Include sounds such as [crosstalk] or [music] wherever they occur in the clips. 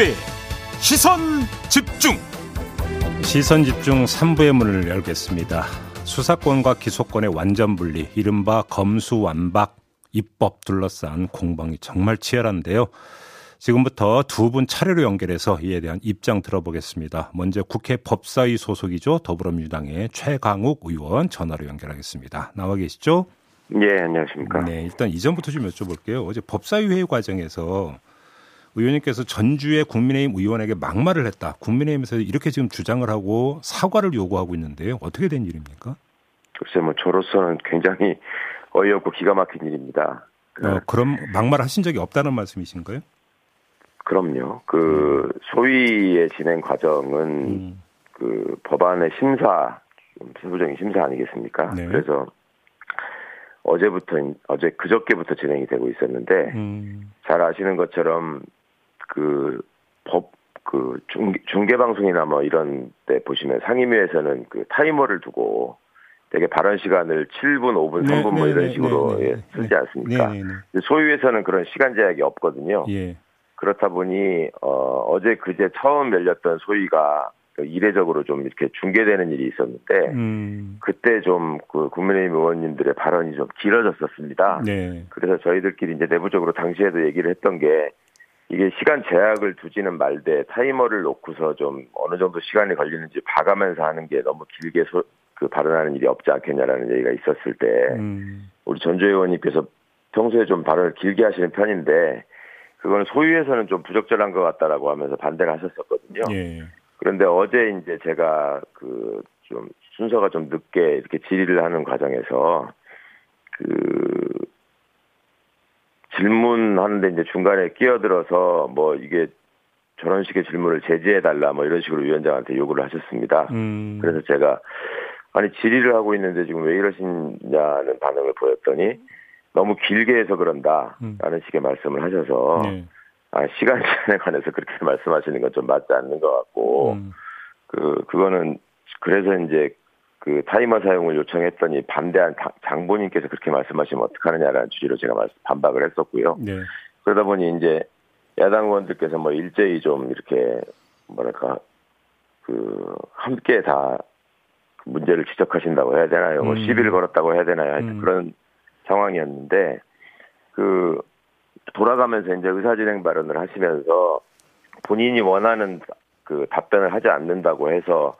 김종배 시선 집중 시선 집중 3부의 문을 열겠습니다. 수사권과 기소권의 완전 분리, 이른바 검수완박 입법 둘러싼 공방이 정말 치열한데요. 지금부터 두 분 차례로 연결해서 이에 대한 입장 들어보겠습니다. 먼저 국회 법사위 소속이죠. 더불어민주당의 최강욱 의원 전화로 연결하겠습니다. 나와 계시죠? 예, 안녕하십니까. 네, 일단 이전부터 좀 여쭤볼게요. 어제 법사위 회의 과정에서 의원님께서 전주의 국민의힘 의원에게 막말을 했다. 국민의힘에서 이렇게 지금 주장을 하고 사과를 요구하고 있는데요. 어떻게 된 일입니까? 글쎄, 뭐 저로서는 굉장히 어이없고 기가 막힌 일입니다. 어, 그럼 막말 하신 적이 없다는 말씀이신가요? 그럼요. 그 소위의 진행 과정은 음. 그 법안의 심사, 세부적인 심사 아니겠습니까? 네. 그래서 어제부터 어제 그저께부터 진행이 되고 있었는데 음. 잘 아시는 것처럼 그 법그 중계 방송이나 뭐 이런 데 보시면 상임위에서는 그 타이머를 두고 되게 발언 시간을 7분, 5분, 네, 3분 뭐 네, 이런 네, 식으로 네, 네, 예, 네. 쓰지 않습니까? 네, 네, 네. 소위에서는 그런 시간 제약이 없거든요. 예. 그렇다 보니 어, 어제 그제 처음 열렸던 소위가 이례적으로 좀 이렇게 중계되는 일이 있었는데 음. 그때 좀 그 국민의힘 의원님들의 발언이 좀 길어졌었습니다. 네. 그래서 저희들끼리 이제 내부적으로 당시에도 얘기를 했던 게 이게 시간 제약을 두지는 말되 타이머를 놓고서 좀 어느 정도 시간이 걸리는지 봐가면서 하는 게 너무 길게 소, 그 발언하는 일이 없지 않겠냐라는 얘기가 있었을 때 음. 우리 전주 의원님께서 평소에 좀 발언을 길게 하시는 편인데 그거는 소위에서는 좀 부적절한 것 같다라고 하면서 반대를 하셨었거든요. 예. 그런데 어제 이제 제가 그 좀 순서가 좀 늦게 이렇게 질의를 하는 과정에서 그 질문하는데 이제 중간에 끼어들어서 뭐 이게 저런 식의 질문을 제지해 달라 뭐 이런 식으로 위원장한테 요구를 하셨습니다. 음. 그래서 제가 아니 질의를 하고 있는데 지금 왜 이러시냐는 반응을 보였더니 너무 길게 해서 그런다라는 음. 식의 말씀을 하셔서 네. 아, 시간 제한에 관해서 그렇게 말씀하시는 건 좀 맞지 않는 것 같고 음. 그 그거는 그래서 이제 그 타이머 사용을 요청했더니 반대한 당- 장본인께서 그렇게 말씀하시면 어떡하느냐라는 취지로 제가 반박을 했었고요. 네. 그러다 보니 이제 야당 의원들께서 뭐 일제히 좀 이렇게 뭐랄까 그 함께 다 문제를 지적하신다고 해야 되나요? 뭐 음. 시비를 걸었다고 해야 되나요? 하여튼 음. 그런 상황이었는데 그 돌아가면서 이제 의사진행 발언을 하시면서 본인이 원하는 그 답변을 하지 않는다고 해서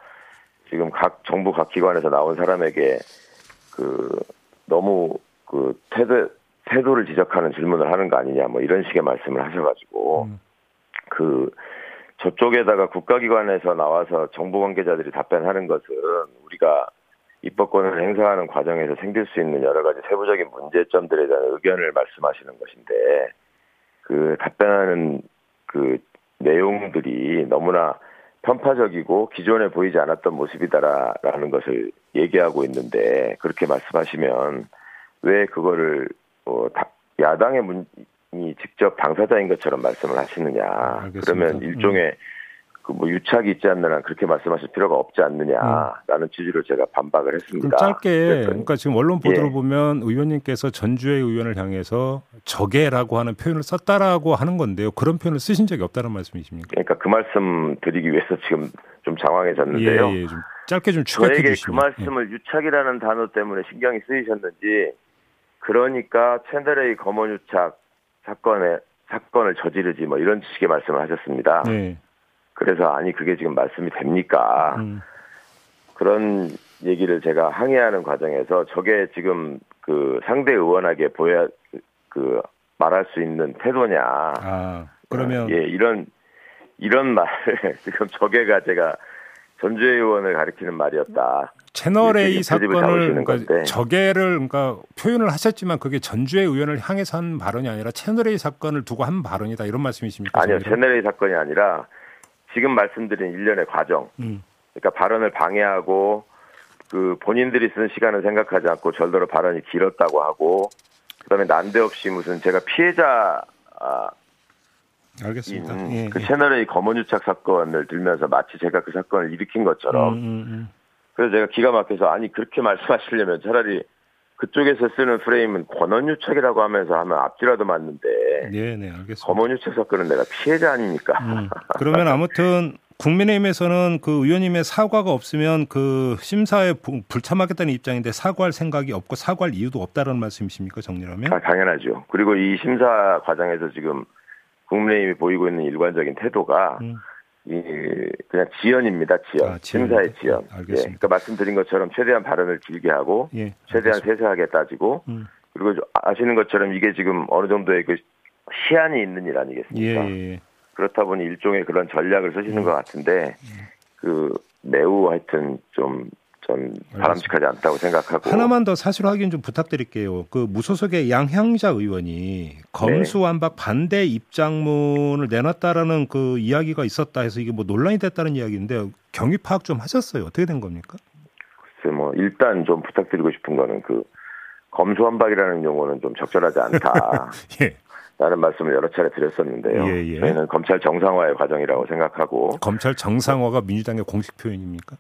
지금 각 정부 각 기관에서 나온 사람에게 그 너무 그 태도 태도를 지적하는 질문을 하는 거 아니냐 뭐 이런 식의 말씀을 하셔가지고 음. 그 저쪽에다가 국가기관에서 나와서 정부 관계자들이 답변하는 것은 우리가 입법권을 행사하는 과정에서 생길 수 있는 여러 가지 세부적인 문제점들에 대한 의견을 말씀하시는 것인데 그 답변하는 그 내용들이 너무나 편파적이고 기존에 보이지 않았던 모습이다라는 것을 얘기하고 있는데 그렇게 말씀하시면 왜 그거를 어, 다- 야당의 문이 직접 당사자인 것처럼 말씀을 하시느냐 알겠습니다. 그러면 일종의 그 뭐 유착이 있지 않는 한 그렇게 말씀하실 필요가 없지 않느냐라는 취지로 제가 반박을 했습니다. 짧게 그랬더니 그러니까 지금 언론 보도를 예. 보면 의원님께서 전주의 의원을 향해서 적애라고 하는 표현을 썼다라고 하는 건데요. 그런 표현을 쓰신 적이 없다는 말씀이십니까? 그러니까 그 말씀 드리기 위해서 지금 좀 장황해졌는데요. 예, 예, 좀 짧게 좀 추격해 저에게 그 주시면. 예. 말씀을 유착이라는 단어 때문에 신경이 쓰이셨는지 그러니까 챈더레이 검언 유착 사건에 사건을 저지르지 뭐 이런 식의 말씀을 하셨습니다. 예. 네. 그래서 아니 그게 지금 말씀이 됩니까? 음, 그런 얘기를 제가 항의하는 과정에서 저게 지금 그 상대 의원에게 보여 그 말할 수 있는 태도냐? 아 그러면 예 이런 이런 말을 [laughs] 지금 저게가 제가 전주의 의원을 가리키는 말이었다. 채널 A 사건을 그러니까. 적애를 그러니까 표현을 하셨지만 그게 전주의 의원을 향해서 한 발언이 아니라 채널 A 사건을 두고 한 발언이다 이런 말씀이십니까? 아니요, 저희는? 채널A 사건이 아니라 지금 말씀드린 일련의 과정. 음. 그러니까 발언을 방해하고 그 본인들이 쓴 시간을 생각하지 않고 절대로 발언이 길었다고 하고 그다음에 난데없이 무슨 제가 피해자 아, 알겠습니다. 인 예, 그 예. 채널A 검언유착 사건을 들면서 마치 제가 그 사건을 일으킨 것처럼 음, 음, 음. 그래서 제가 기가 막혀서 아니 그렇게 말씀하시려면 차라리 그쪽에서 쓰는 프레임은 권언유착이라고 하면서 하면 앞뒤라도 맞는데 네, 네, 알겠습니다. 검언유착 사건은 내가 피해자 아닙니까? 음, 그러면 아무튼 국민의힘에서는 그 의원님의 사과가 없으면 그 심사에 불참하겠다는 입장인데 사과할 생각이 없고 사과할 이유도 없다는 말씀이십니까 정리하면? 아, 당연하죠. 그리고 이 심사 과정에서 지금 국민의힘이 보이고 있는 일관적인 태도가 음. 이 그냥 지연입니다. 지연. 아, 심사의 지연. 예, 알겠습니다. 예, 그러니까 말씀드린 것처럼 최대한 발언을 길게 하고 예, 최대한 세세하게 따지고 음. 그리고 아시는 것처럼 이게 지금 어느 정도의 그 시한이 있는 일 아니겠습니까? 예, 예. 예. 그렇다 보니 일종의 그런 전략을 쓰시는 음. 것 같은데 그 매우 하여튼 좀 전 바람직하지 않다고 생각하고 하나만 더 사실 확인 좀 부탁드릴게요. 그 무소속의 양향자 의원이 검수완박 네. 반대 입장문을 내놨다라는 그 이야기가 있었다 해서 이게 뭐 논란이 됐다는 이야기인데 경위 파악 좀 하셨어요? 어떻게 된 겁니까? 글쎄 뭐 일단 좀 부탁드리고 싶은 거는 그 검수완박이라는 용어는 좀 적절하지 않다. [laughs] 예. 라는 말씀을 여러 차례 드렸었는데요. 예, 예. 저희는 검찰 정상화의 과정이라고 생각하고 검찰 정상화가 민주당의 공식 표현입니까?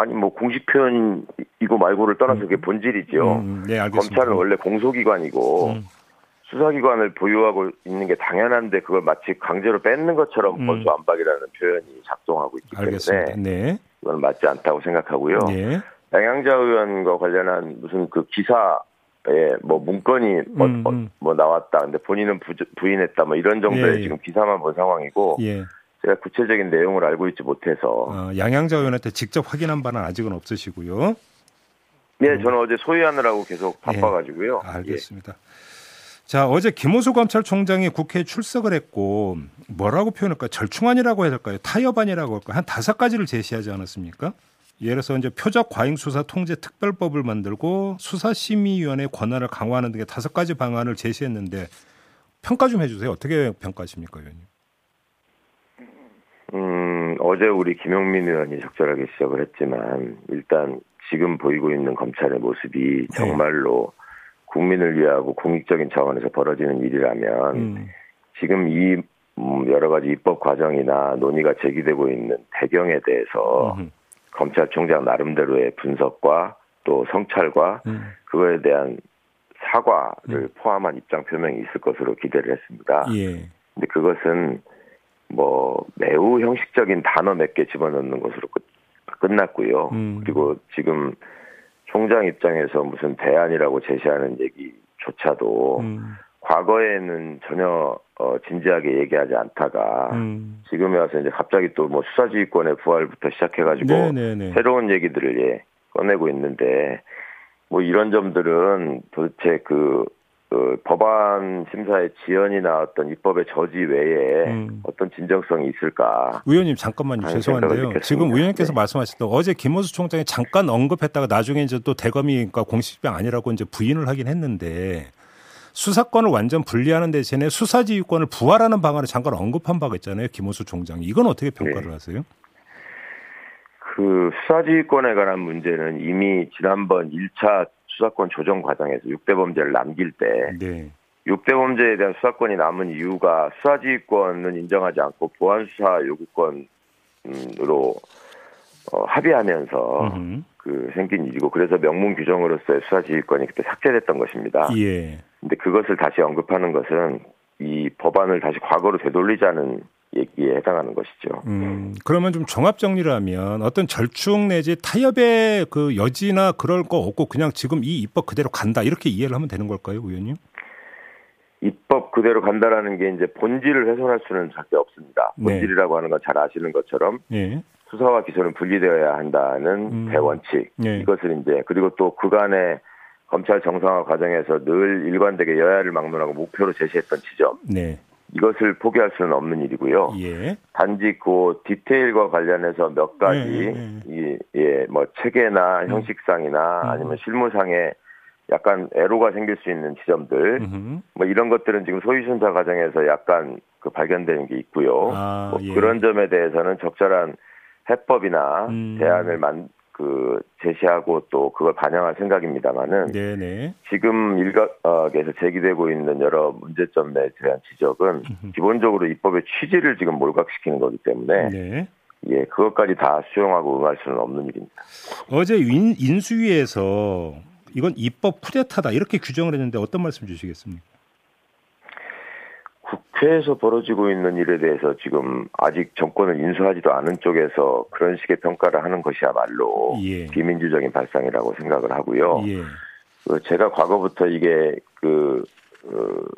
아니 뭐 공식 표현이고 말고를 떠나서 그게 음. 본질이죠. 음, 음, 네, 검찰은 원래 공소기관이고 음. 수사기관을 보유하고 있는 게 당연한데 그걸 마치 강제로 뺏는 것처럼 음. 검수안박이라는 표현이 작동하고 있기 알겠습니다. 때문에 네. 그건 맞지 않다고 생각하고요. 네. 양양자 의원과 관련한 무슨 그 기사 뭐 문건이 뭐, 음, 뭐, 음. 뭐, 나왔다. 근데 본인은 부, 부인했다. 뭐 이런 정도의 예, 예. 지금 기사만 본 상황이고 예. 제가 구체적인 내용을 알고 있지 못해서 어, 양양자 의원한테 직접 확인한 바는 아직은 없으시고요. 네, 음. 저는 어제 소위하느라고 계속 예. 바빠가지고요. 알겠습니다. 자, 어제 김호수 검찰총장이 국회에 출석을 했고 뭐라고 표현할까요? 절충안이라고 해야 될까요? 타협안이라고 할까요? 한 다섯 가지를 제시하지 않았습니까? 예를 들어서 이제 표적 과잉 수사 통제 특별법을 만들고 수사심의위원회 권한을 강화하는 등의 다섯 가지 방안을 제시했는데 평가 좀 해주세요. 어떻게 평가하십니까, 의원님? 음, 어제 우리 김용민 의원이 적절하게 시작을 했지만 일단 지금 보이고 있는 검찰의 모습이 네. 정말로 네. 국민을 위하고 공익적인 차원에서 벌어지는 일이라면 음. 지금 이 음, 여러 가지 입법 과정이나 논의가 제기되고 있는 배경에 대해서 음. 검찰총장 나름대로의 분석과 또 성찰과 음. 그거에 대한 사과를 음. 포함한 입장 표명이 있을 것으로 기대를 했습니다. 예. 근데 그것은 뭐 매우 형식적인 단어 몇 개 집어넣는 것으로 끝, 끝났고요. 음. 그리고 지금 총장 입장에서 무슨 대안이라고 제시하는 얘기조차도 음. 과거에는 전혀 어, 진지하게 얘기하지 않다가 음. 지금에 와서 이제 갑자기 또 뭐 수사지휘권의 부활부터 시작해가지고 네네네. 새로운 얘기들을 예 꺼내고 있는데 뭐 이런 점들은 도대체 그, 그 법안 심사의 지연이나 어떤 입법의 저지 외에 음. 어떤 진정성이 있을까? 의원님 잠깐만요 죄송한데요. 지금 의원님께서 네. 말씀하셨던 어제 김호수 총장이 잠깐 언급했다가 나중에 이제 또 대검이 그러니까 공식병 아니라고 이제 부인을 하긴 했는데 수사권을 완전 분리하는 대신에 수사지휘권을 부활하는 방안을 잠깐 언급한 바가 있잖아요. 김호수 총장이. 이건 어떻게 평가를 네. 하세요? 그 수사지휘권에 관한 문제는 이미 지난번 1차 수사권 조정 과정에서 6대 범죄를 남길 때 네. 6대 범죄에 대한 수사권이 남은 이유가 수사지휘권은 인정하지 않고 보안수사 요구권으로 어, 합의하면서 음흠. 그 생긴 일이고 그래서 명문 규정으로서의 수사지휘권이 그때 삭제됐던 것입니다. 예. 근데 그것을 다시 언급하는 것은 이 법안을 다시 과거로 되돌리자는 얘기에 해당하는 것이죠. 음, 그러면 좀 종합 정리를 하면 어떤 절충 내지 타협의 그 여지나 그럴 거 없고 그냥 지금 이 입법 그대로 간다 이렇게 이해를 하면 되는 걸까요, 의원님? 입법 그대로 간다라는 게 이제 본질을 훼손할 수는 절대 없습니다. 네. 본질이라고 네. 하는 건 잘 아시는 것처럼 네. 수사와 기소는 분리되어야 한다는 음. 대원칙. 네. 이것을 이제 그리고 또 그간의 검찰 정상화 과정에서 늘 일관되게 여야를 막론하고 목표로 제시했던 지점. 네. 이것을 포기할 수는 없는 일이고요. 예. 단지 그 디테일과 관련해서 몇 가지 예, 예. 이, 예, 뭐 체계나 음. 형식상이나 음. 아니면 실무상에 약간 애로가 생길 수 있는 지점들 음흠. 뭐 이런 것들은 지금 소위순사 과정에서 약간 그 발견되는 게 있고요. 아, 뭐 예. 그런 점에 대해서는 적절한 해법이나 음. 대안을 만, 그 제시하고 또 그걸 반영할 생각입니다만은 네네. 지금 일각에서 제기되고 있는 여러 문제점에 대한 지적은 기본적으로 입법의 취지를 지금 몰각시키는 거기 때문에 네. 예 그것까지 다 수용하고 응할 수는 없는 일입니다. 어제 인, 인수위에서 이건 입법 쿠데타다 이렇게 규정을 했는데 어떤 말씀 주시겠습니까? 국회에서 벌어지고 있는 일에 대해서 지금 아직 정권을 인수하지도 않은 쪽에서 그런 식의 평가를 하는 것이야말로 예. 비민주적인 발상이라고 생각을 하고요. 예. 그 제가 과거부터 이게 그, 그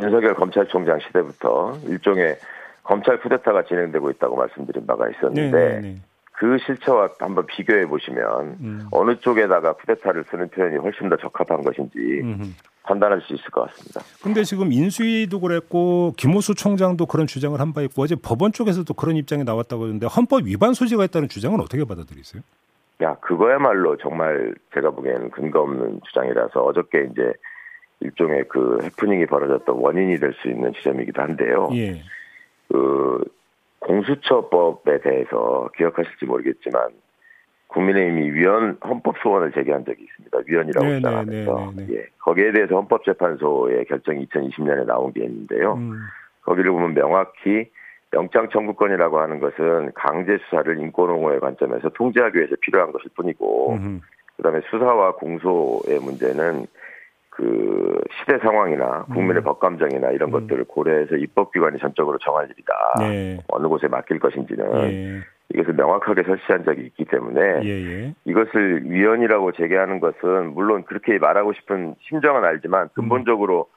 윤석열 검찰총장 시대부터 일종의 검찰 쿠데타가 진행되고 있다고 말씀드린 바가 있었는데 네네네. 네, 네. 그 실체와 한번 비교해 보시면 음. 어느 쪽에다가 쿠데타를 쓰는 표현이 훨씬 더 적합한 것인지 음흠. 판단할 수 있을 것 같습니다. 근데 지금 인수위도 그랬고 김호수 총장도 그런 주장을 한 바 있고 어제 법원 쪽에서도 그런 입장이 나왔다고 하는데 헌법 위반 소지가 있다는 주장은 어떻게 받아들이세요? 야 그거야말로 정말 제가 보기에는 근거 없는 주장이라서 어저께 이제 일종의 그 해프닝이 벌어졌던 원인이 될 수 있는 지점이기도 한데요. 예. 그 공수처법에 대해서 기억하실지 모르겠지만 국민의힘이 위헌 헌법 소원을 제기한 적이 있습니다. 위헌이라고 네, 네, 주장하면서 네, 예, 거기에 대해서 헌법재판소의 결정이 2020년에 나온 게 있는데요. 음. 거기를 보면 명확히 영장 청구권이라고 하는 것은 강제 수사를 인권 옹호의 관점에서 통제하기 위해서 필요한 것일 뿐이고, 음. 그다음에 수사와 공소의 문제는 그 시대 상황이나 국민의 음. 법 감정이나 이런 음. 것들을 고려해서 입법기관이 전적으로 정할 일이다. 네. 어느 곳에 맡길 것인지는 네. 이것을 명확하게 설치한 적이 있기 때문에 예, 예. 이것을 위헌이라고 제기하는 것은 물론 그렇게 말하고 싶은 심정은 알지만 근본적으로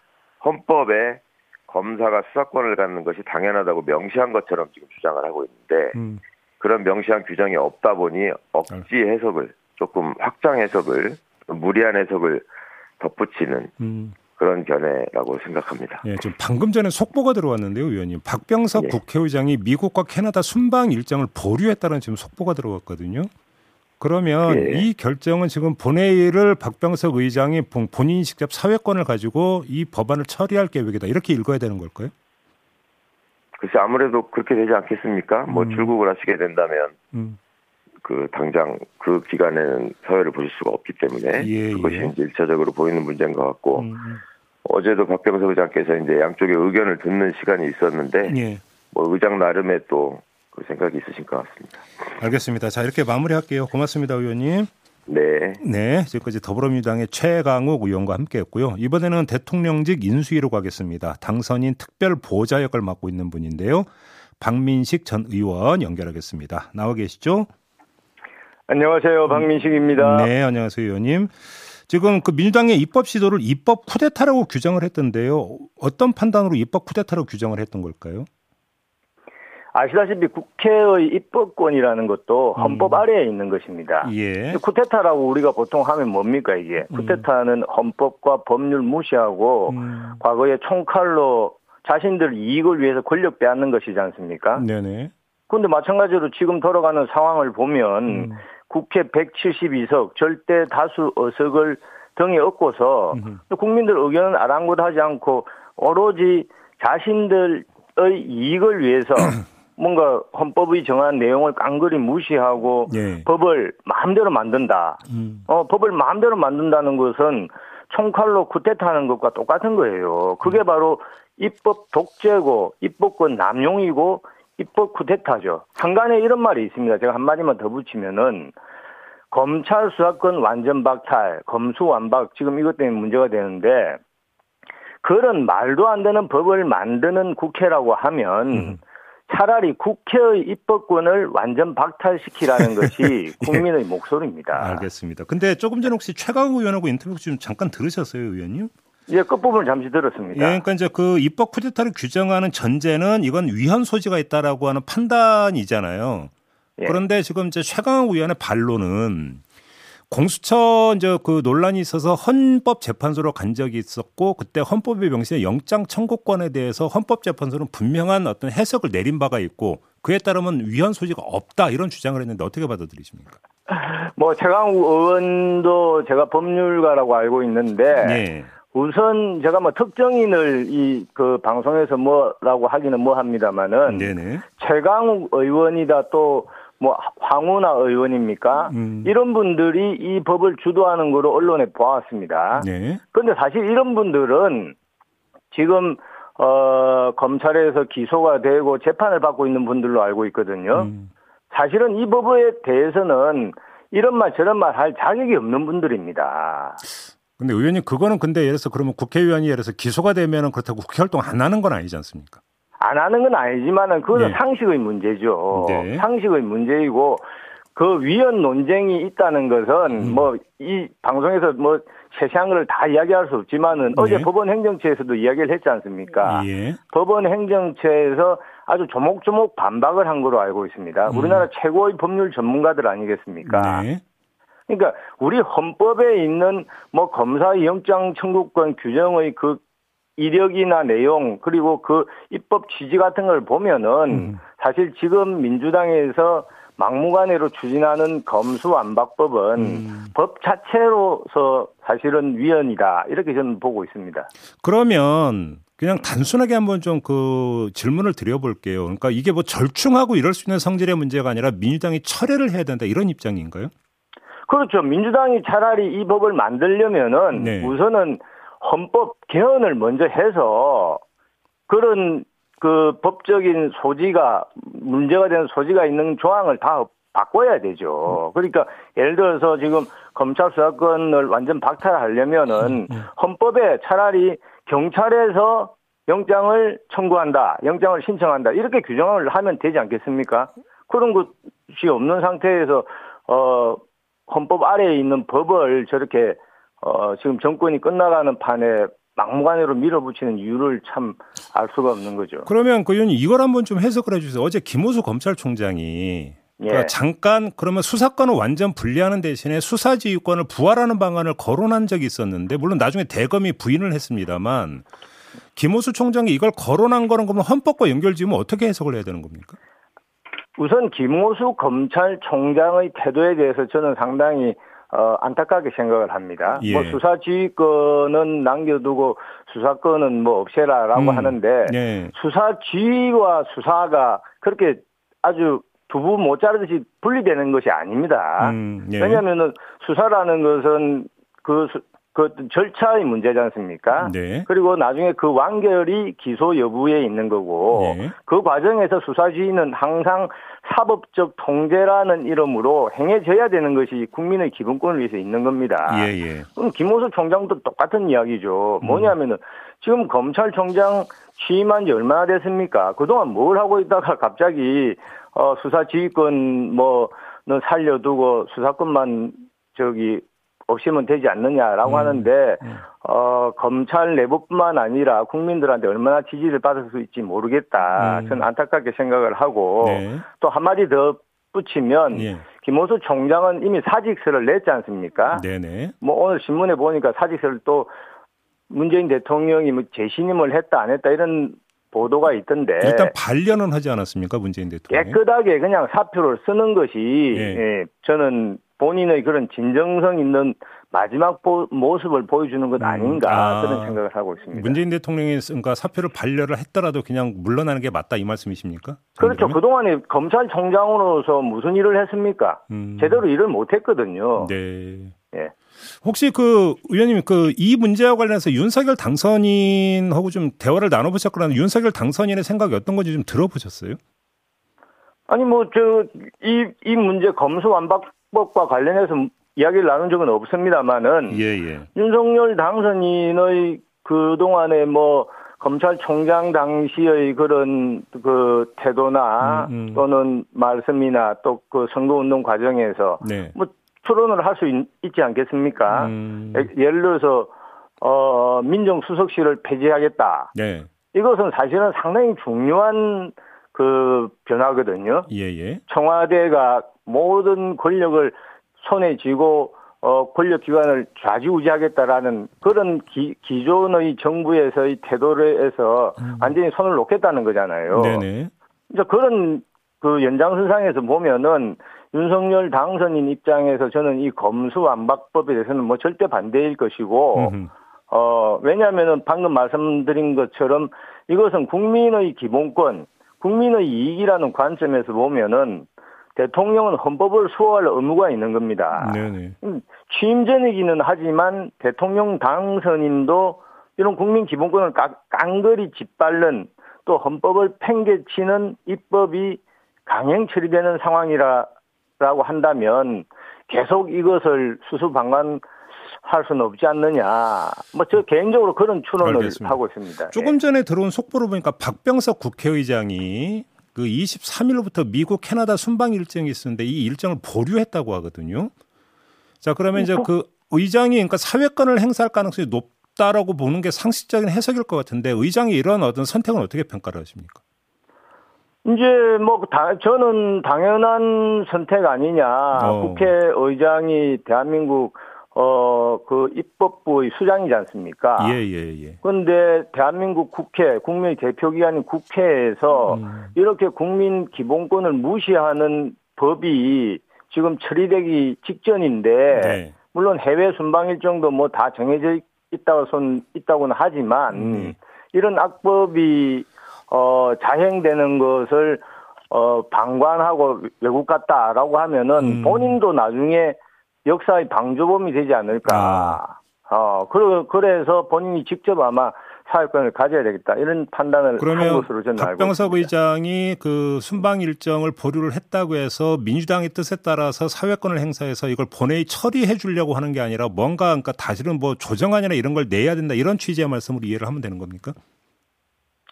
헌법에 검사가 수사권을 갖는 것이 당연하다고 명시한 것처럼 지금 주장을 하고 있는데 음. 그런 명시한 규정이 없다 보니 억지 해석을 조금 확장 해석을 무리한 해석을 덧붙이는 음. 그런 견해라고 생각합니다. 예, 지금 방금 전에 속보가 들어왔는데요, 의원님. 박병석 예. 국회의장이 미국과 캐나다 순방 일정을 보류했다는 지금 속보가 들어왔거든요. 그러면 예. 이 결정은 지금 본회의를 박병석 의장이 본인이 직접 사회권을 가지고 이 법안을 처리할 계획이다. 이렇게 읽어야 되는 걸까요? 글쎄 아무래도 그렇게 되지 않겠습니까? 뭐 음. 뭐 출국을 하시게 된다면 음. 그 당장 그 기간에는 사회를 보실 수가 없기 때문에 예, 그것이 예. 이제 일차적으로 보이는 문제인 것 같고 음. 어제도 박병석 의장께서 이제 양쪽의 의견을 듣는 시간이 있었는데 예. 뭐 의장 나름의 또 그 생각이 있으신 것 같습니다. 알겠습니다. 자 이렇게 마무리할게요. 고맙습니다, 의원님. 네. 네. 지금까지 더불어민주당의 최강욱 의원과 함께했고요. 이번에는 대통령직 인수위로 가겠습니다. 당선인 특별 보좌 역을 맡고 있는 분인데요. 박민식 전 의원 연결하겠습니다. 나와 계시죠? 안녕하세요. 박민식입니다. 네, 안녕하세요, 의원님. 지금 그 민주당의 입법 시도를 입법 쿠데타라고 규정을 했던데요. 어떤 판단으로 입법 쿠데타로 규정을 했던 걸까요? 아시다시피 국회의 입법권이라는 것도 헌법 음. 아래에 있는 것입니다. 예. 쿠데타라고 우리가 보통 하면 뭡니까 이게? 음. 쿠데타는 헌법과 법률 무시하고 음. 과거에 총칼로 자신들 이익을 위해서 권력 빼앗는 것이지 않습니까? 네네. 그런데 마찬가지로 지금 돌아가는 상황을 보면 음. 국회 172석 절대 다수 의석을 등에 얻고서 국민들 의견은 아랑곳하지 않고 오로지 자신들의 이익을 위해서 [clears throat] 뭔가 헌법의 정한 내용을 깡그리 무시하고 예. 법을 마음대로 만든다. 음. 어, 법을 마음대로 만든다는 것은 총칼로 쿠데타하는 것과 똑같은 거예요. 그게 음. 바로 입법 독재고 입법권 남용이고 입법 쿠데타죠. 상간에 이런 말이 있습니다. 제가 한마디만 더 붙이면은 검찰 수사권 완전 박탈, 검수 완박 지금 이것 때문에 문제가 되는데 그런 말도 안 되는 법을 만드는 국회라고 하면 음. 차라리 국회의 입법권을 완전 박탈시키라는 [laughs] 것이 예. 국민의 예. 목소리입니다. 알겠습니다. 근데 조금 전에 혹시 최강 의원하고 인터뷰 좀 잠깐 들으셨어요, 의원님? 예, 끝부분을 잠시 들었습니다. 예, 그러니까 이제 그 입법 쿠데타를 규정하는 전제는 이건 위헌 소지가 있다라고 하는 판단이잖아요. 예. 그런데 지금 이제 최강욱 의원의 반론은 공수처 이제 그 논란이 있어서 헌법재판소로 간 적이 있었고 그때 헌법의 명시에 영장 청구권에 대해서 헌법재판소는 분명한 어떤 해석을 내린 바가 있고 그에 따르면 위헌 소지가 없다 이런 주장을 했는데 어떻게 받아들이십니까? 뭐 최강욱 의원도 제가 법률가라고 알고 있는데 네. 우선 제가 뭐 특정인을 이 그 방송에서 뭐라고 하기는 뭐 합니다만은 네네. 최강욱 의원이다 또 뭐 황운하 의원입니까? 음. 이런 분들이 이 법을 주도하는 거로 언론에 보았습니다. 네. 그런데 사실 이런 분들은 지금 어 검찰에서 기소가 되고 재판을 받고 있는 분들로 알고 있거든요. 음. 사실은 이 법에 대해서는 이런 말 저런 말 할 자격이 없는 분들입니다. 근데 의원님 그거는 근데 예를 들어서 그러면 국회의원이 예를 들어서 기소가 되면은 그렇다고 국회 활동 안 하는 건 아니지 않습니까? 안 하는 건 아니지만은 그거는 네. 상식의 문제죠. 네. 상식의 문제이고 그 위헌 논쟁이 있다는 것은 음. 뭐이 방송에서 뭐 세세한 걸 다 이야기할 수 없지만은 네. 어제 법원 행정처에서도 이야기를 했지 않습니까? 예. 법원 행정처에서 아주 조목조목 반박을 한 거로 알고 있습니다. 음. 우리나라 최고의 법률 전문가들 아니겠습니까? 네. 그러니까 우리 헌법에 있는 뭐 검사 영장 청구권 규정의 그 이력이나 내용 그리고 그 입법 취지 같은 걸 보면은 음. 사실 지금 민주당에서 막무가내로 추진하는 검수완박법은 음. 법 자체로서 사실은 위헌이다 이렇게 저는 보고 있습니다. 그러면 그냥 단순하게 한번 좀 그 질문을 드려볼게요. 그러니까 이게 뭐 절충하고 이럴 수 있는 성질의 문제가 아니라 민주당이 철회를 해야 된다 이런 입장인가요? 그렇죠. 민주당이 차라리 이 법을 만들려면은 네. 우선은 헌법 개헌을 먼저 해서 그런 그 법적인 소지가 문제가 되는 소지가 있는 조항을 다 바꿔야 되죠. 그러니까 예를 들어서 지금 검찰 수사권을 완전 박탈하려면은 헌법에 차라리 경찰에서 영장을 청구한다, 영장을 신청한다 이렇게 규정을 하면 되지 않겠습니까? 그런 것이 없는 상태에서 어 헌법 아래에 있는 법을 저렇게 어 지금 정권이 끝나가는 판에 막무가내로 밀어붙이는 이유를 참 알 수가 없는 거죠. 그러면 그 의원님 이걸 한번 좀 해석을 해주세요. 어제 김호수 검찰총장이 그러니까 예. 잠깐 그러면 수사권을 완전 분리하는 대신에 수사지휘권을 부활하는 방안을 거론한 적이 있었는데 물론 나중에 대검이 부인을 했습니다만 김호수 총장이 이걸 거론한 거는 그러면 헌법과 연결지으면 어떻게 해석을 해야 되는 겁니까? 우선 김호수 검찰총장의 태도에 대해서 저는 상당히 어, 안타깝게 생각을 합니다. 예. 뭐 수사지휘권은 남겨두고 수사권은 뭐 없애라라고 음. 하는데 예. 수사지휘와 수사가 그렇게 아주 두부 못 자르듯이 분리되는 것이 아닙니다. 음, 예. 왜냐하면은 수사라는 것은 그 그 절차의 문제지 않습니까? 네. 그리고 나중에 그 완결이 기소 여부에 있는 거고 네. 그 과정에서 수사지휘는 항상 사법적 통제라는 이름으로 행해져야 되는 것이 국민의 기본권을 위해서 있는 겁니다. 예, 예. 그럼 김호수 총장도 똑같은 이야기죠. 음. 뭐냐면은 지금 검찰총장 취임한 지 얼마나 됐습니까? 그동안 뭘 하고 있다가 갑자기 어 수사 지휘권 뭐는 살려두고 수사권만 저기 없이면 되지 않느냐라고 음. 하는데 음. 어 검찰 내부뿐만 아니라 국민들한테 얼마나 지지를 받을 수 있지 모르겠다. 음. 저는 안타깝게 생각을 하고 네. 또 한마디 더 붙이면 예. 김호수 총장은 이미 사직서를 냈지 않습니까? 네네. 뭐 오늘 신문에 보니까 사직서를 또 문재인 대통령이 뭐 재신임을 했다 안 했다 이런 보도가 있던데 일단 반려는 하지 않았습니까 문재인 대통령 깨끗하게 그냥 사표를 쓰는 것이 예. 예, 저는 본인의 그런 진정성 있는 마지막 보, 모습을 보여주는 것 음, 아닌가 음, 아, 그런 생각을 하고 있습니다. 문재인 대통령이 그러니까 사표를 반려를 했더라도 그냥 물러나는 게 맞다 이 말씀이십니까? 그렇죠. 그 동안에 검찰총장으로서 무슨 일을 했습니까? 음. 제대로 일을 못했거든요. 네. 예. 혹시 그 의원님 그 이 문제와 관련해서 윤석열 당선인하고 좀 대화를 나눠보셨거나 윤석열 당선인의 생각이 어떤 건지 좀 들어보셨어요? 아니 뭐 저 이이 문제 검수완박 법과 관련해서 이야기를 나눈 적은 없습니다만은 예, 예. 윤석열 당선인의 그 동안에 뭐 검찰총장 당시의 그런 그 태도나 음, 음. 또는 말씀이나 또 그 선거운동 과정에서 네. 뭐 토론을 할 수 있지 않겠습니까? 음. 예를 들어서 어 민정수석실을 폐지하겠다. 네. 이것은 사실은 상당히 중요한 그 변화거든요. 예예. 예. 청와대가 모든 권력을 손에 쥐고 어 권력 기관을 좌지우지하겠다라는 그런 기, 기존의 정부에서의 태도에서 음. 완전히 손을 놓겠다는 거잖아요. 네네. 이제 그런 그 연장선상에서 보면은 윤석열 당선인 입장에서 저는 이 검수완박법에 대해서는 뭐 절대 반대일 것이고 음흠. 어 왜냐하면은 방금 말씀드린 것처럼 이것은 국민의 기본권, 국민의 이익이라는 관점에서 보면은 대통령은 헌법을 수호할 의무가 있는 겁니다. 네네. 음, 취임 전이기는 하지만 대통령 당선인도 이런 국민 기본권을 깡그리 짓밟는 또 헌법을 팽개치는 입법이 강행 처리되는 상황이라 라고 한다면 계속 이것을 수수방관 할 수는 없지 않느냐. 뭐 저 개인적으로 그런 추론을 알겠습니다. 하고 있습니다. 조금 예. 전에 들어온 속보를 보니까 박병석 국회의장이 그 23일부터 미국 캐나다 순방 일정이 있었는데 이 일정을 보류했다고 하거든요. 자 그러면 이제 그 의장이 그러니까 사회권을 행사할 가능성이 높다라고 보는 게 상식적인 해석일 것 같은데 의장이 이런 어떤 선택은 어떻게 평가를 하십니까? 이제 뭐 다, 저는 당연한 선택 아니냐. 어. 국회의장이 대한민국 어 그 입법부의 수장이지 않습니까? 예, 예, 예. 그런데 대한민국 국회, 국민의 대표기관인 국회에서 음. 이렇게 국민 기본권을 무시하는 법이 지금 처리되기 직전인데 네. 물론 해외 순방 일정도 뭐 다 정해져 있다고 손 있다고는 하지만 음. 이런 악법이 어 자행되는 것을 어 방관하고 외국 갔다라고 하면은 음. 본인도 나중에 역사의 방조범이 되지 않을까. 아. 어 그러 그래서 본인이 직접 아마 사회권을 가져야 되겠다 이런 판단을 한 것으로 저는 알고 박병석 의장이 그 순방 일정을 보류를 했다고 해서 민주당의 뜻에 따라서 사회권을 행사해서 이걸 본회의 처리해 주려고 하는 게 아니라 뭔가 그러니까 다시는 뭐 조정안이나 이런 걸 내야 된다 이런 취지의 말씀으로 이해를 하면 되는 겁니까?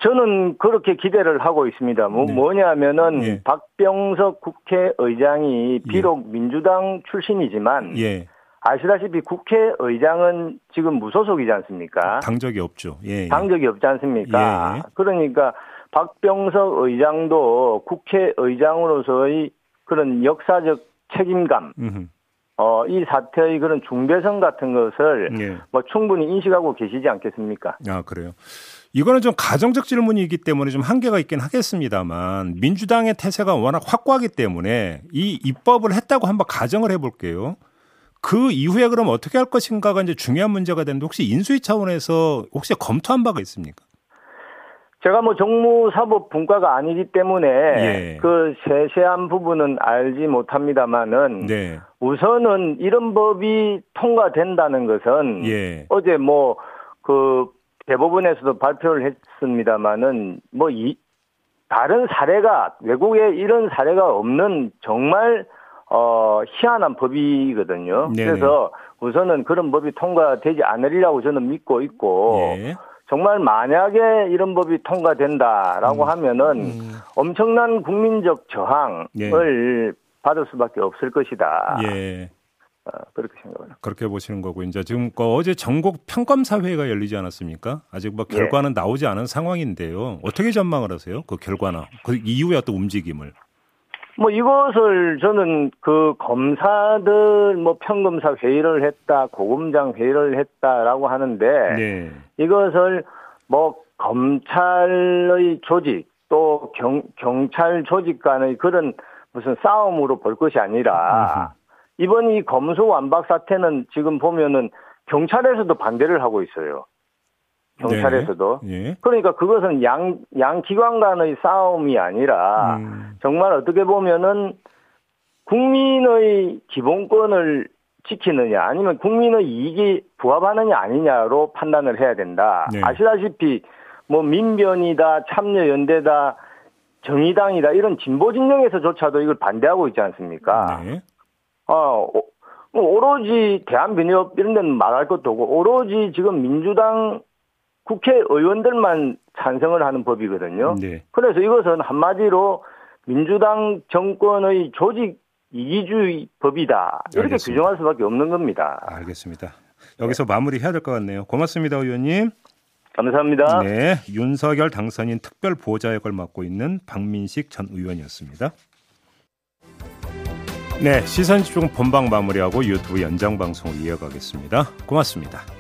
저는 그렇게 기대를 하고 있습니다. 뭐, 네. 뭐냐면은 예. 박병석 국회의장이 비록 예. 민주당 출신이지만 예. 아시다시피 국회의장은 지금 무소속이지 않습니까? 당적이 없죠. 예, 예. 당적이 없지 않습니까? 예. 그러니까 박병석 의장도 국회의장으로서의 그런 역사적 책임감, 어, 이 사태의 그런 중대성 같은 것을 예. 뭐 충분히 인식하고 계시지 않겠습니까? 아, 그래요. 이거는 좀 가정적 질문이기 때문에 좀 한계가 있긴 하겠습니다만 민주당의 태세가 워낙 확고하기 때문에 이 입법을 했다고 한번 가정을 해볼게요. 그 이후에 그럼 어떻게 할 것인가가 이제 중요한 문제가 되는데 혹시 인수위 차원에서 혹시 검토한 바가 있습니까? 제가 뭐 정무사법 분과가 아니기 때문에 예. 그 세세한 부분은 알지 못합니다만은 네. 우선은 이런 법이 통과된다는 것은 예. 어제 뭐 그 대법원에서도 발표를 했습니다만은 뭐이 다른 사례가 외국에 이런 사례가 없는 정말 어, 희한한 법이거든요. 네네. 그래서 우선은 그런 법이 통과되지 않으리라고 저는 믿고 있고, 예. 정말 만약에 이런 법이 통과된다라고 음. 하면은 음. 엄청난 국민적 저항을 예. 받을 수밖에 없을 것이다. 예. 어, 그렇게 생각합니다. 그렇게 보시는 거고 이제 지금 그 어제 전국 평검사 회의가 열리지 않았습니까? 아직 뭐 결과는 예. 나오지 않은 상황인데요. 어떻게 전망을 하세요? 그 결과나 그 이후의 어떤 움직임을? 뭐 이것을 저는 그 검사들 뭐 평검사 회의를 했다, 고검장 회의를 했다라고 하는데 네. 이것을 뭐 검찰의 조직 또 경, 경찰 조직 간의 그런 무슨 싸움으로 볼 것이 아니라 이번 이 검수 완박 사태는 지금 보면은 경찰에서도 반대를 하고 있어요. 경찰에서도. 네. 예. 그러니까 그것은 양, 양 기관 간의 싸움이 아니라 음. 정말 어떻게 보면은 국민의 기본권을 지키느냐 아니면 국민의 이익이 부합하느냐 아니냐로 판단을 해야 된다. 네. 아시다시피 뭐 민변이다 참여연대다 정의당이다 이런 진보 진영에서조차도 이걸 반대하고 있지 않습니까? 네. 어, 뭐 오로지 대한민협 이런 데는 말할 것도 없고 오로지 지금 민주당 국회의원들만 찬성을 하는 법이거든요. 네. 그래서 이것은 한마디로 민주당 정권의 조직 이기주의 법이다. 이렇게 알겠습니다. 규정할 수밖에 없는 겁니다. 알겠습니다. 여기서 네. 마무리해야 될 것 같네요. 고맙습니다, 의원님. 감사합니다. 네, 윤석열 당선인 특별 보좌 역을 맡고 있는 박민식 전 의원이었습니다. 네, 시선 집중 본방 마무리하고 유튜브 연장 방송을 이어가겠습니다. 고맙습니다.